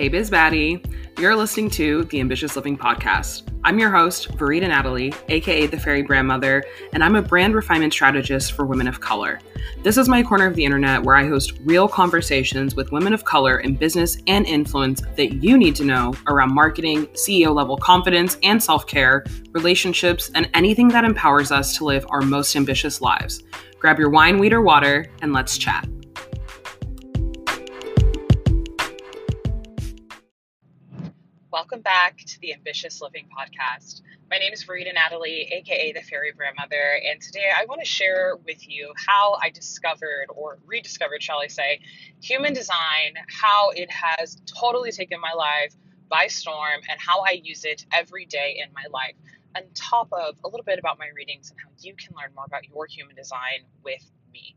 Hey Biz Baddie, you're listening to the Ambitious Living Podcast. I'm your host, Verita Natalie, aka the Fairy Brandmother, and I'm a brand refinement strategist for women of color. This is my corner of the internet where I host real conversations with women of color in business and influence that you need to know around marketing, CEO level confidence and self care, relationships, and anything that empowers us to live our most ambitious lives. Grab your wine, weed, or water, and let's chat. Welcome back to the Ambitious Living Podcast. My name is Verita Natalie, aka the Fairy Brandmother, and today I want to share with you how I discovered, or rediscovered, shall I say, human design, how it has totally taken my life by storm, and how I use it every day in my life. On top of a little bit about my readings and how you can learn more about your human design with me.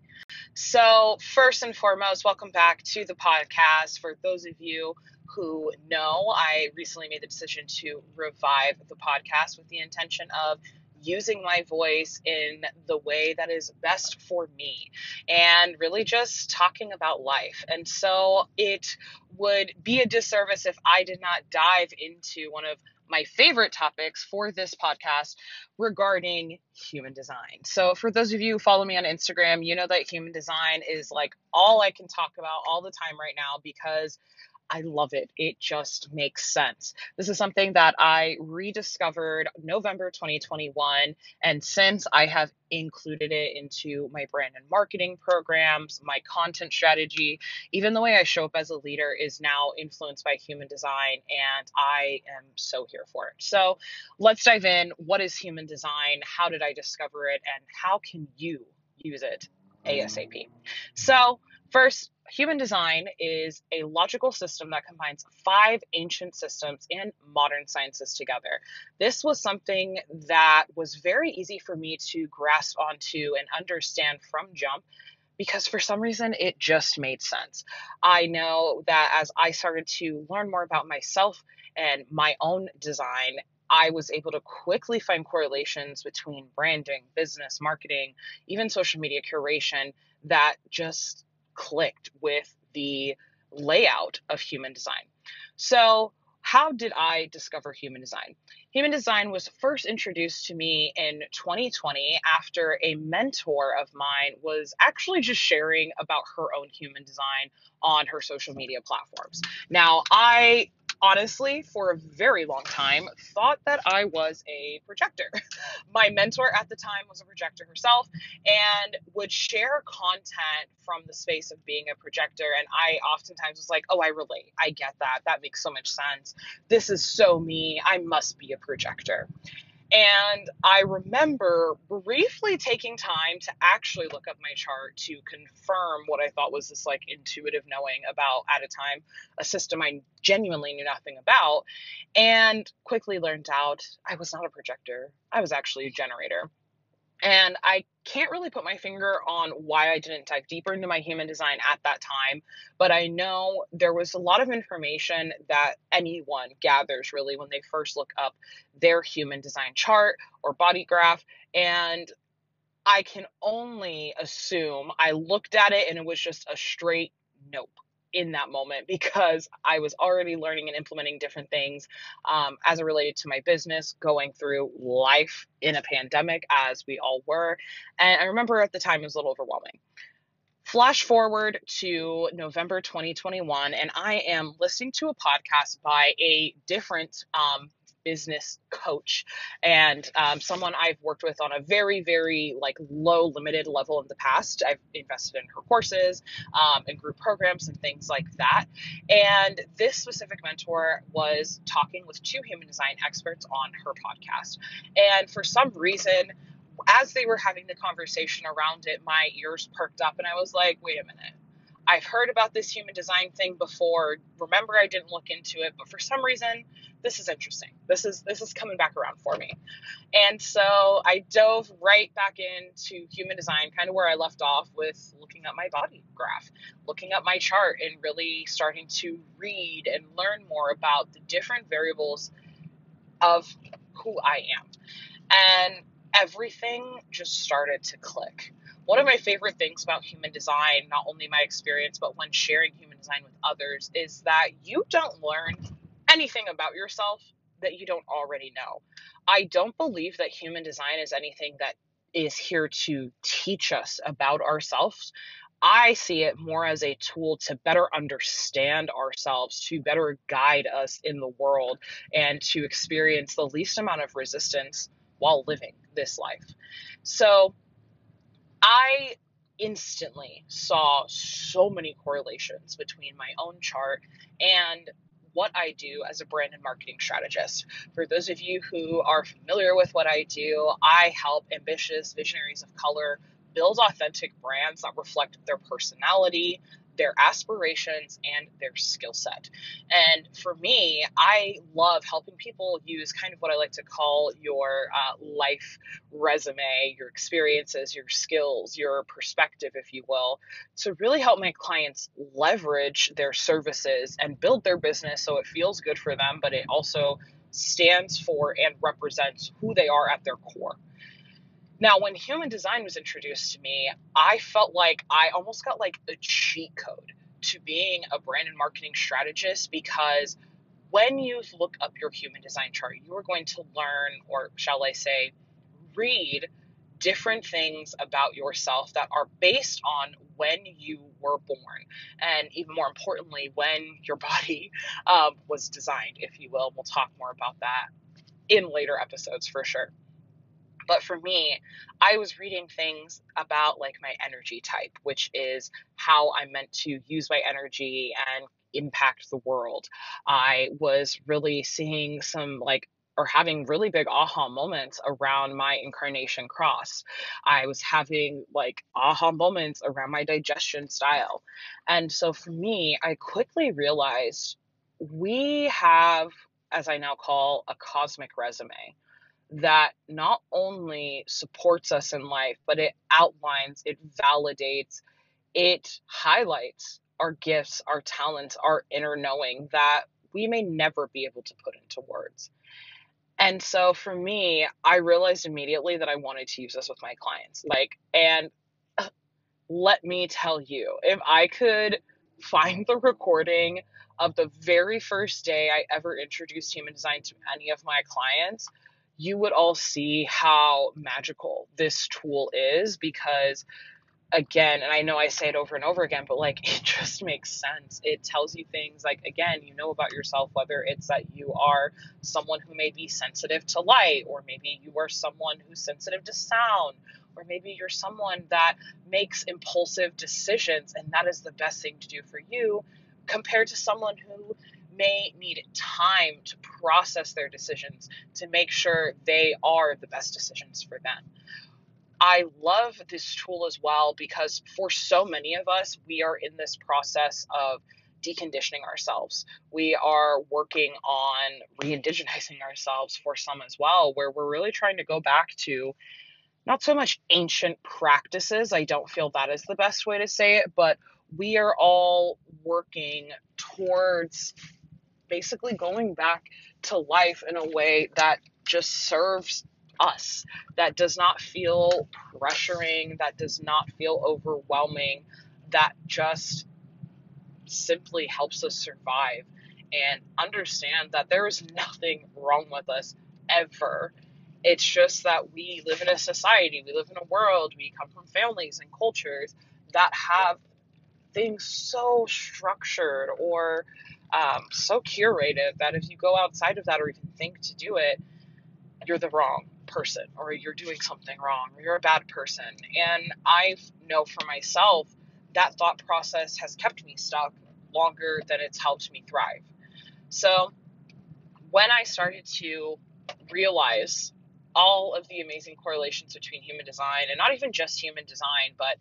So, first and foremost, welcome back to the podcast. For those of you who know, I recently made the decision to revive the podcast with the intention of using my voice in the way that is best for me and really just talking about life. And so it would be a disservice if I did not dive into one of my favorite topics for this podcast regarding human design. So, for those of you who follow me on Instagram, you know that human design is like all I can talk about all the time right now because I love it. It just makes sense. This is something that I rediscovered November 2021. And since I have included it into my brand and marketing programs, my content strategy, even the way I show up as a leader is now influenced by human design. And I am so here for it. So let's dive in. What is human design? How did I discover it? And how can you use it mm. ASAP? So, first, Human design is a logical system that combines five ancient systems and modern sciences together. This was something that was very easy for me to grasp onto and understand from jump because for some reason it just made sense. I know that as I started to learn more about myself and my own design, I was able to quickly find correlations between branding, business, marketing, even social media curation that just clicked with the layout of human design. So, how did I discover human design? Human design was first introduced to me in 2020 after a mentor of mine was actually just sharing about her own human design on her social media platforms. Now, I honestly, for a very long time, thought that I was a projector. My mentor at the time was a projector herself and would share content from the space of being a projector. And I oftentimes was like, oh, I relate. I get that. That makes so much sense. This is so me. I must be a projector. And I remember briefly taking time to actually look up my chart to confirm what I thought was this like intuitive knowing about at a time a system I genuinely knew nothing about and quickly learned out I was not a projector. I was actually a generator. And I can't really put my finger on why I didn't dive deeper into my human design at that time, but I know there was a lot of information that anyone gathers really when they first look up their human design chart or body graph. And I can only assume I looked at it and it was just a straight nope in that moment because I was already learning and implementing different things um, as it related to my business, going through life in a pandemic, as we all were. And I remember at the time it was a little overwhelming. Flash forward to November 2021, and I am listening to a podcast by a different um, business coach and um, someone I've worked with on a very, very like low limited level in the past. I've invested in her courses um, and group programs and things like that. And this specific mentor was talking with two human design experts on her podcast. And for some reason, as they were having the conversation around it, my ears perked up and I was like, wait a minute I've heard about this human design thing before. Remember I didn't look into it, but for some reason this is interesting. This is this is coming back around for me. And so I dove right back into human design, kind of where I left off with looking at my body graph, looking at my chart and really starting to read and learn more about the different variables of who I am. And everything just started to click one of my favorite things about human design, not only my experience, but when sharing human design with others, is that you don't learn anything about yourself that you don't already know. I don't believe that human design is anything that is here to teach us about ourselves. I see it more as a tool to better understand ourselves, to better guide us in the world, and to experience the least amount of resistance while living this life. So, I instantly saw so many correlations between my own chart and what I do as a brand and marketing strategist. For those of you who are familiar with what I do, I help ambitious visionaries of color build authentic brands that reflect their personality, their aspirations and their skill set. And for me, I love helping people use kind of what I like to call your uh, life resume, your experiences, your skills, your perspective, if you will, to really help my clients leverage their services and build their business so it feels good for them, but it also stands for and represents who they are at their core. Now, when human design was introduced to me, I felt like I almost got like a cheat code to being a brand and marketing strategist because when you look up your human design chart, you are going to learn, or shall I say, read different things about yourself that are based on when you were born, and even more importantly, when your body um, was designed, if you will. We'll talk more about that in later episodes for sure. But for me, I was reading things about like my energy type, which is how I'm meant to use my energy and impact the world. I was really seeing some like or having really big aha moments around my incarnation cross. I was having like aha moments around my digestion style. And so for me, I quickly realized we have, as I now call, a cosmic resume that not only supports us in life, but it outlines, it validates, it highlights our gifts, our talents, our inner knowing that we may never be able to put into words. And so for me, I realized immediately that I wanted to use this with my clients. Like, and uh, let me tell you, if I could find the recording of the very first day I ever introduced human design to any of my clients, you would all see how magical this tool is because again and i know i say it over and over again but like it just makes sense. It tells you things like again you know about yourself whether it's that you are someone who may be sensitive to light or maybe you are someone who's sensitive to sound or maybe you're someone that makes impulsive decisions and that is the best thing to do for you compared to someone who may need time to process their decisions to make sure they are the best decisions for them. I love this tool as well because for so many of us, we are in this process of deconditioning ourselves. We are working on re indigenizing ourselves for some as well, where we're really trying to go back to not so much ancient practices. I don't feel that is the best way to say it, but we are all working towards basically going back to life in a way that just serves us, that does not feel pressuring, that does not feel overwhelming, that just simply helps us survive and understand that there is nothing wrong with us ever. It's just that we live in a society, we live in a world, we come from families and cultures that have things so structured or um, so curated that if you go outside of that or even think to do it, you're the wrong person or you're doing something wrong or you're a bad person. And I know for myself that thought process has kept me stuck longer than it's helped me thrive. So when I started to realize all of the amazing correlations between human design and not even just human design, but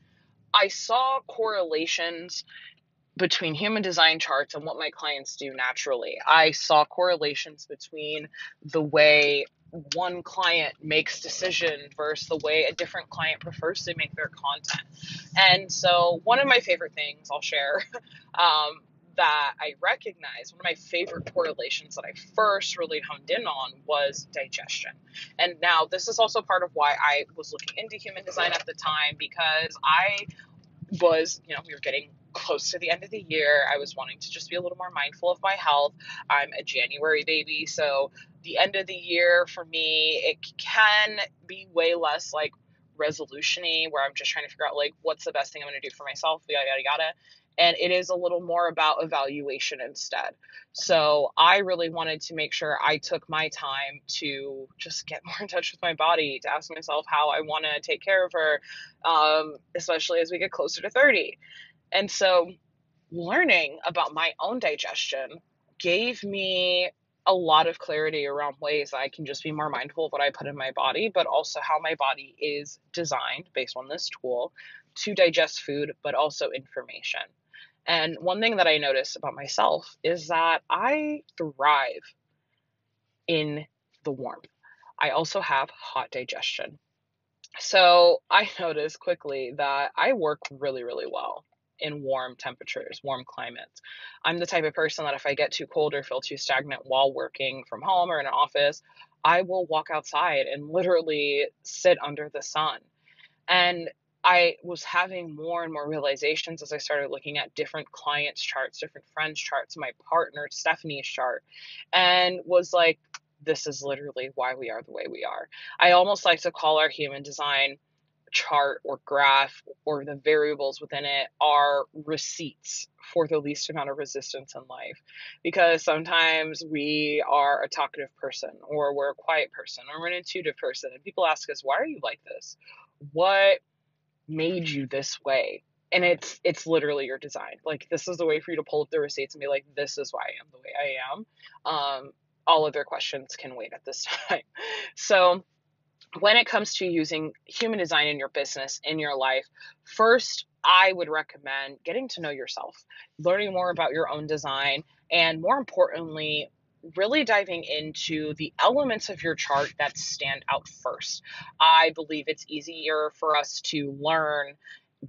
I saw correlations between human design charts and what my clients do naturally. I saw correlations between the way one client makes decision versus the way a different client prefers to make their content. And so one of my favorite things I'll share um, that I recognize, one of my favorite correlations that I first really honed in on was digestion. And now this is also part of why I was looking into human design at the time because I was, you know, we were getting close to the end of the year. I was wanting to just be a little more mindful of my health. I'm a January baby, so the end of the year for me, it can be way less like resolutiony where I'm just trying to figure out like what's the best thing I'm going to do for myself, yada yada yada. And it is a little more about evaluation instead. So I really wanted to make sure I took my time to just get more in touch with my body, to ask myself how I want to take care of her, um, especially as we get closer to 30. And so learning about my own digestion gave me a lot of clarity around ways I can just be more mindful of what I put in my body, but also how my body is designed based on this tool to digest food, but also information. And one thing that I notice about myself is that I thrive in the warmth. I also have hot digestion. So I noticed quickly that I work really, really well in warm temperatures, warm climates. I'm the type of person that if I get too cold or feel too stagnant while working from home or in an office, I will walk outside and literally sit under the sun. And I was having more and more realizations as I started looking at different clients' charts, different friends' charts, my partner, Stephanie's chart, and was like, this is literally why we are the way we are. I almost like to call our human design chart or graph or the variables within it are receipts for the least amount of resistance in life. Because sometimes we are a talkative person, or we're a quiet person, or we're an intuitive person, and people ask us, Why are you like this? What made you this way? And it's it's literally your design. Like this is the way for you to pull up the receipts and be like, this is why I am the way I am. Um, all other questions can wait at this time. So when it comes to using human design in your business, in your life, first, I would recommend getting to know yourself, learning more about your own design, and more importantly, really diving into the elements of your chart that stand out first. I believe it's easier for us to learn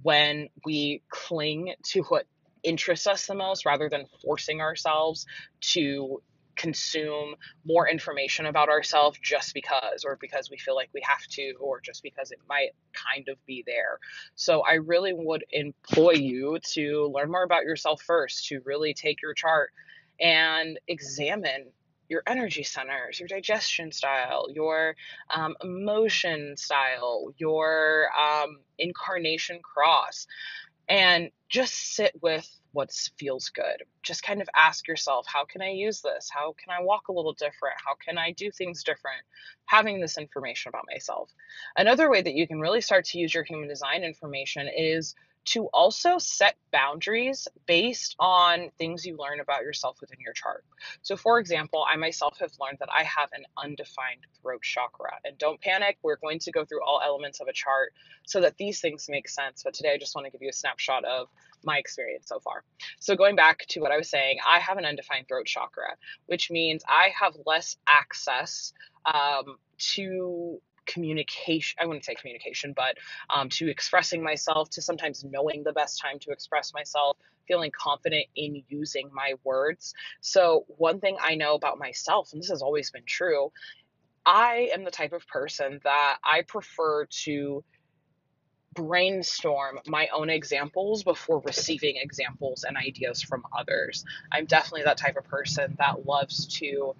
when we cling to what interests us the most rather than forcing ourselves to consume more information about ourselves just because, or because we feel like we have to, or just because it might kind of be there. So I really would employ you to learn more about yourself first, to really take your chart and examine your energy centers, your digestion style, your um, emotion style, your um, incarnation cross, and just sit with what feels good. Just kind of ask yourself, how can I use this? How can I walk a little different? How can I do things different? Having this information about myself. Another way that you can really start to use your human design information is to also set boundaries based on things you learn about yourself within your chart. So, for example, I myself have learned that I have an undefined throat chakra. And don't panic, we're going to go through all elements of a chart so that these things make sense. But today I just want to give you a snapshot of my experience so far. So, going back to what I was saying, I have an undefined throat chakra, which means I have less access um, to communication i wouldn't say communication but um, to expressing myself to sometimes knowing the best time to express myself feeling confident in using my words so one thing i know about myself and this has always been true i am the type of person that i prefer to brainstorm my own examples before receiving examples and ideas from others. I'm definitely that type of person that loves to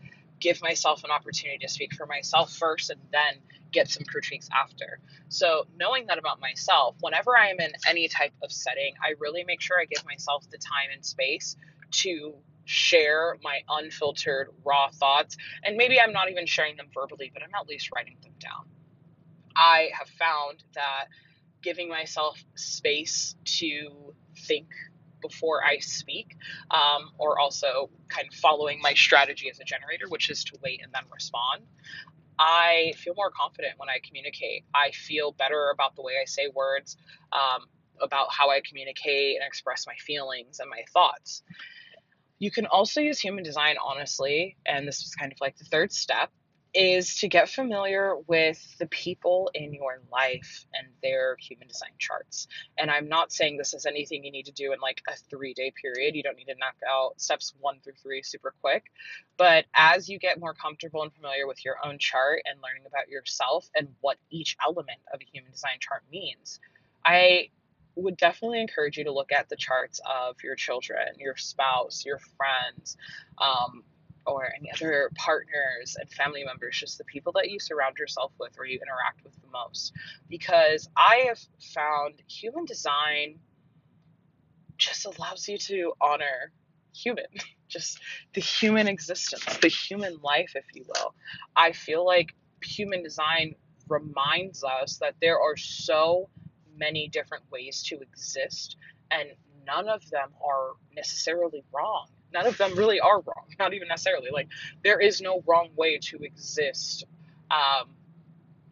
give myself an opportunity to speak for myself first and then get some critiques after. So, knowing that about myself, whenever I am in any type of setting, I really make sure I give myself the time and space to share my unfiltered, raw thoughts. And maybe I'm not even sharing them verbally, but I'm at least writing them down. I have found that giving myself space to think before I speak, um, or also kind of following my strategy as a generator, which is to wait and then respond. I feel more confident when I communicate. I feel better about the way I say words, um, about how I communicate and express my feelings and my thoughts. You can also use human design honestly, and this is kind of like the third step, is to get familiar with the people in your life and their human design charts. And I'm not saying this is anything you need to do in like a three day period. You don't need to knock out steps one through three super quick. But as you get more comfortable and familiar with your own chart and learning about yourself and what each element of a human design chart means, I would definitely encourage you to look at the charts of your children, your spouse, your friends, um, or any other partners and family members, just the people that you surround yourself with or you interact with the most. Because I have found human design just allows you to honor human, just the human existence, the human life, if you will. I feel like human design reminds us that there are so many different ways to exist, and none of them are necessarily wrong none of them really are wrong. Not even necessarily. Like there is no wrong way to exist. Um,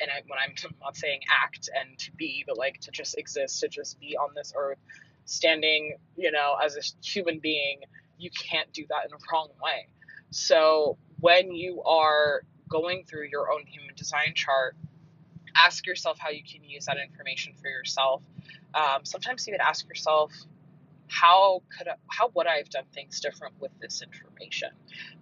and I, when I'm not saying act and to be, but like to just exist, to just be on this earth, standing, you know, as a human being, you can't do that in a wrong way. So when you are going through your own human design chart, ask yourself how you can use that information for yourself. Um, sometimes you would ask yourself, how could I, how would I have done things different with this information?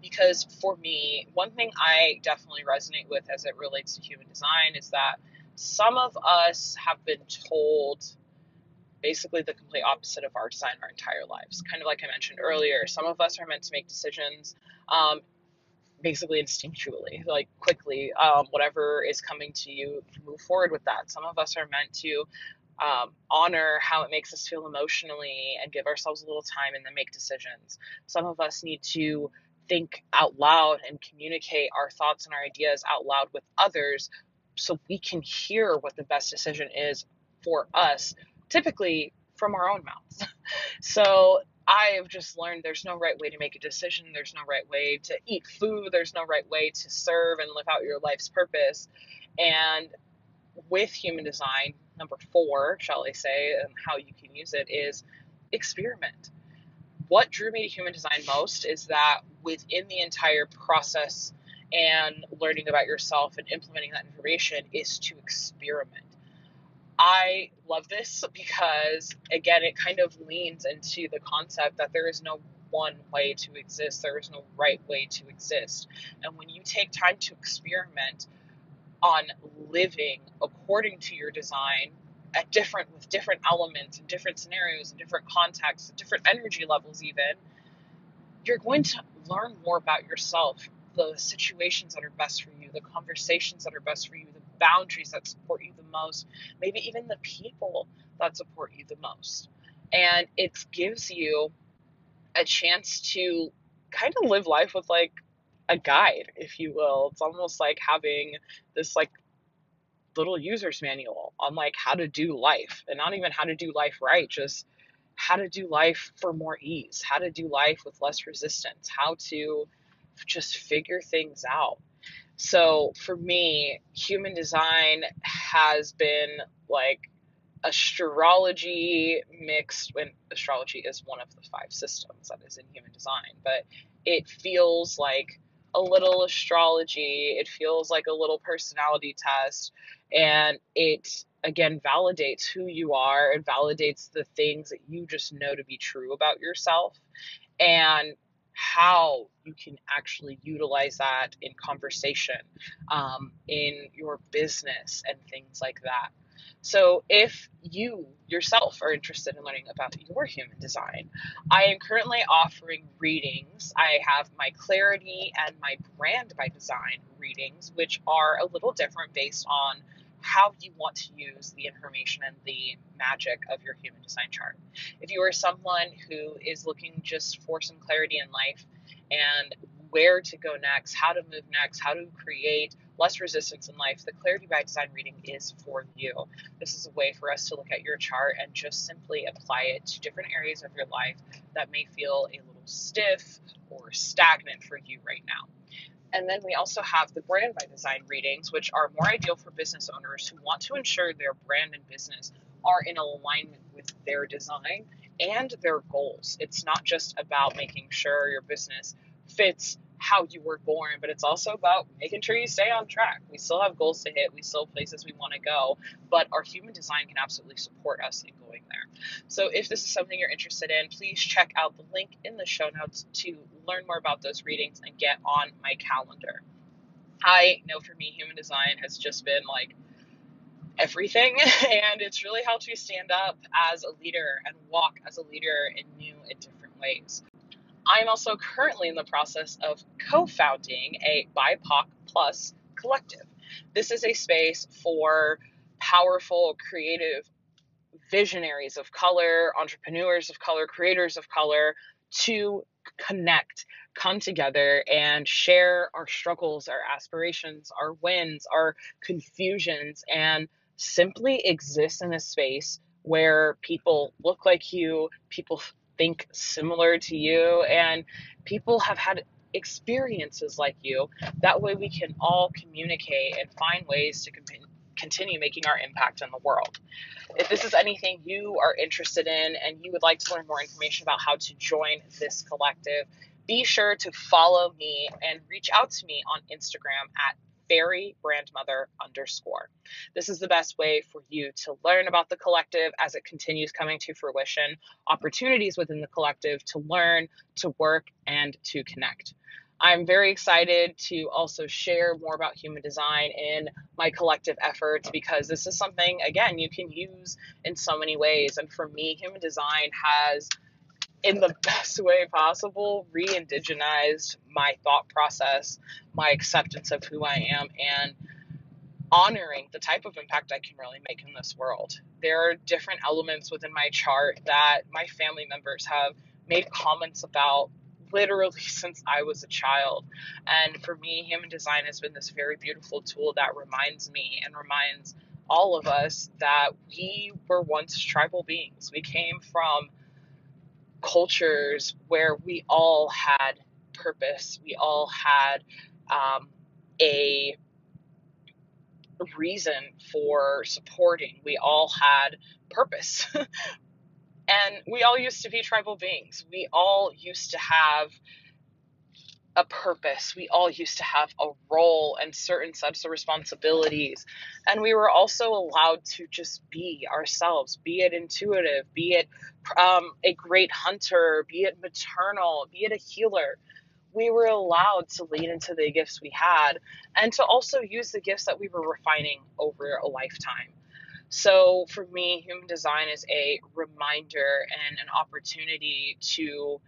Because for me, one thing I definitely resonate with as it relates to human design is that some of us have been told basically the complete opposite of our design our entire lives. Kind of like I mentioned earlier, some of us are meant to make decisions um, basically instinctually, like quickly, um, whatever is coming to you, move forward with that. Some of us are meant to um, honor how it makes us feel emotionally and give ourselves a little time and then make decisions. Some of us need to think out loud and communicate our thoughts and our ideas out loud with others so we can hear what the best decision is for us, typically from our own mouths. so I have just learned there's no right way to make a decision, there's no right way to eat food, there's no right way to serve and live out your life's purpose. And with human design, number four, shall I say, and how you can use it is experiment. What drew me to human design most is that within the entire process and learning about yourself and implementing that information is to experiment. I love this because, again, it kind of leans into the concept that there is no one way to exist, there is no right way to exist. And when you take time to experiment, on living according to your design at different with different elements and different scenarios and different contexts and different energy levels even you're going to learn more about yourself the situations that are best for you the conversations that are best for you the boundaries that support you the most maybe even the people that support you the most. And it gives you a chance to kind of live life with like a guide, if you will. It's almost like having this like little user's manual on like how to do life and not even how to do life right, just how to do life for more ease, how to do life with less resistance, how to just figure things out. So for me, human design has been like astrology mixed when astrology is one of the five systems that is in human design, but it feels like a little astrology. It feels like a little personality test. And it, again, validates who you are and validates the things that you just know to be true about yourself and how you can actually utilize that in conversation, um, in your business, and things like that. So, if you yourself are interested in learning about your human design, I am currently offering readings. I have my Clarity and my Brand by Design readings, which are a little different based on how you want to use the information and the magic of your human design chart. If you are someone who is looking just for some clarity in life and where to go next, how to move next, how to create less resistance in life, the Clarity by Design reading is for you. This is a way for us to look at your chart and just simply apply it to different areas of your life that may feel a little stiff or stagnant for you right now. And then we also have the Brand by Design readings, which are more ideal for business owners who want to ensure their brand and business are in alignment with their design and their goals. It's not just about making sure your business fits how you were born, but it's also about making sure you stay on track. We still have goals to hit, we still have places we want to go, but our human design can absolutely support us in going there. So if this is something you're interested in, please check out the link in the show notes to learn more about those readings and get on my calendar. I know for me, human design has just been like everything, and it's really helped me stand up as a leader and walk as a leader in new and different ways. I'm also currently in the process of co founding a BIPOC Plus collective. This is a space for powerful, creative visionaries of color, entrepreneurs of color, creators of color to connect, come together, and share our struggles, our aspirations, our wins, our confusions, and simply exist in a space where people look like you, people think similar to you, and people have had experiences like you. That way, we can all communicate and find ways to continue making our impact in the world. If this is anything you are interested in and you would like to learn more information about how to join this collective, be sure to follow me and reach out to me on Instagram at fairy brandmother underscore. This is the best way for you to learn about the collective as it continues coming to fruition, opportunities within the collective to learn, to work, and to connect. I'm very excited to also share more about human design in my collective efforts because this is something, again, you can use in so many ways. And for me, human design has, in the best way possible, re indigenized my thought process, my acceptance of who I am, and honoring the type of impact I can really make in this world. There are different elements within my chart that my family members have made comments about literally since I was a child. And for me, human design has been this very beautiful tool that reminds me and reminds all of us that we were once tribal beings. We came from cultures where we all had purpose, we all had um, a reason for supporting, we all had purpose. And we all used to be tribal beings. We all used to have a purpose. We all used to have a role and certain sets of responsibilities. And we were also allowed to just be ourselves, be it intuitive, be it um, a great hunter, be it maternal, be it a healer. We were allowed to lean into the gifts we had and to also use the gifts that we were refining over a lifetime. So for me, human design is a reminder and an opportunity to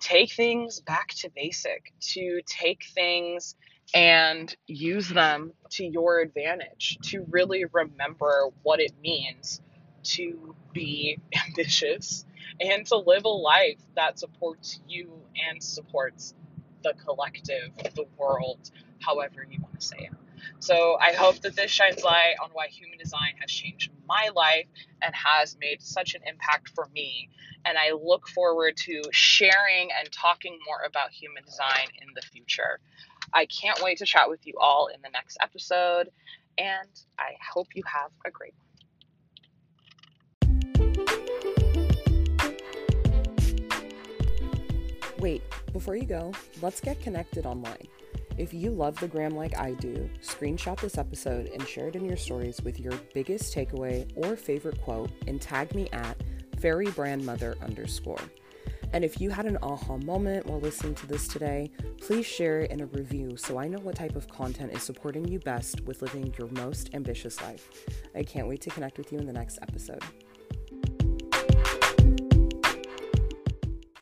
take things back to basic, to take things and use them to your advantage, to really remember what it means to be ambitious and to live a life that supports you and supports the collective, the world, however you want to say it. So I hope that this shines light on why human design has changed my life and has made such an impact for me. And I look forward to sharing and talking more about human design in the future. I can't wait to chat with you all in the next episode, and I hope you have a great one. Wait, before you go, let's get connected online. If you love the gram like I do, screenshot this episode and share it in your stories with your biggest takeaway or favorite quote and tag me at fairybrandmother underscore. And if you had an aha moment while listening to this today, please share it in a review so I know what type of content is supporting you best with living your most ambitious life. I can't wait to connect with you in the next episode.